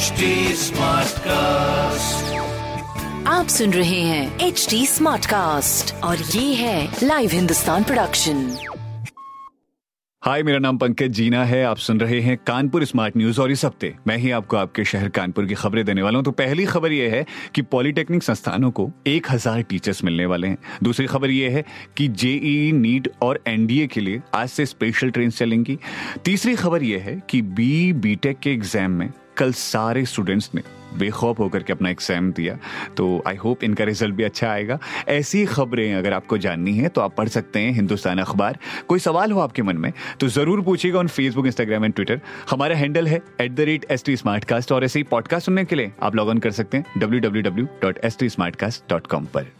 Smart cast आप सुन रहे हैं एच डी स्मार्ट कास्ट और ये है लाइव हिंदुस्तान प्रोडक्शन हाय मेरा नाम पंकज जीना है। आप सुन रहे हैं कानपुर स्मार्ट न्यूज़ और इस हफ़्ते मैं ही आपको आपके शहर कानपुर की खबरें देने वाला हूँ। तो पहली खबर यह है कि पॉलिटेक्निक संस्थानों को एक हज़ार टीचर्स मिलने वाले हैं। दूसरी खबर यह है कि जेईई नीट और एनडीए के लिए आज से स्पेशल ट्रेन चलेंगी। तीसरी खबर यह है कि बी बीटेक के एग्ज़ाम में कल सारे स्टूडेंट्स ने बेखौफ होकर के अपना एग्ज़ाम दिया। तो आई होप इनका रिज़ल्ट भी अच्छा आएगा। ऐसी खबरें अगर आपको जाननी है तो आप पढ़ सकते हैं हिंदुस्तान अखबार। कोई सवाल हो आपके मन में तो ज़रूर पूछिएगा on Facebook Instagram and Twitter हमारा हैंडल है at the rate S T smart cast और ऐसे ही पॉडकास्ट सुनने के लिए आप लॉग ऑन कर सकते हैं W W W dot S T smart cast dot com पर।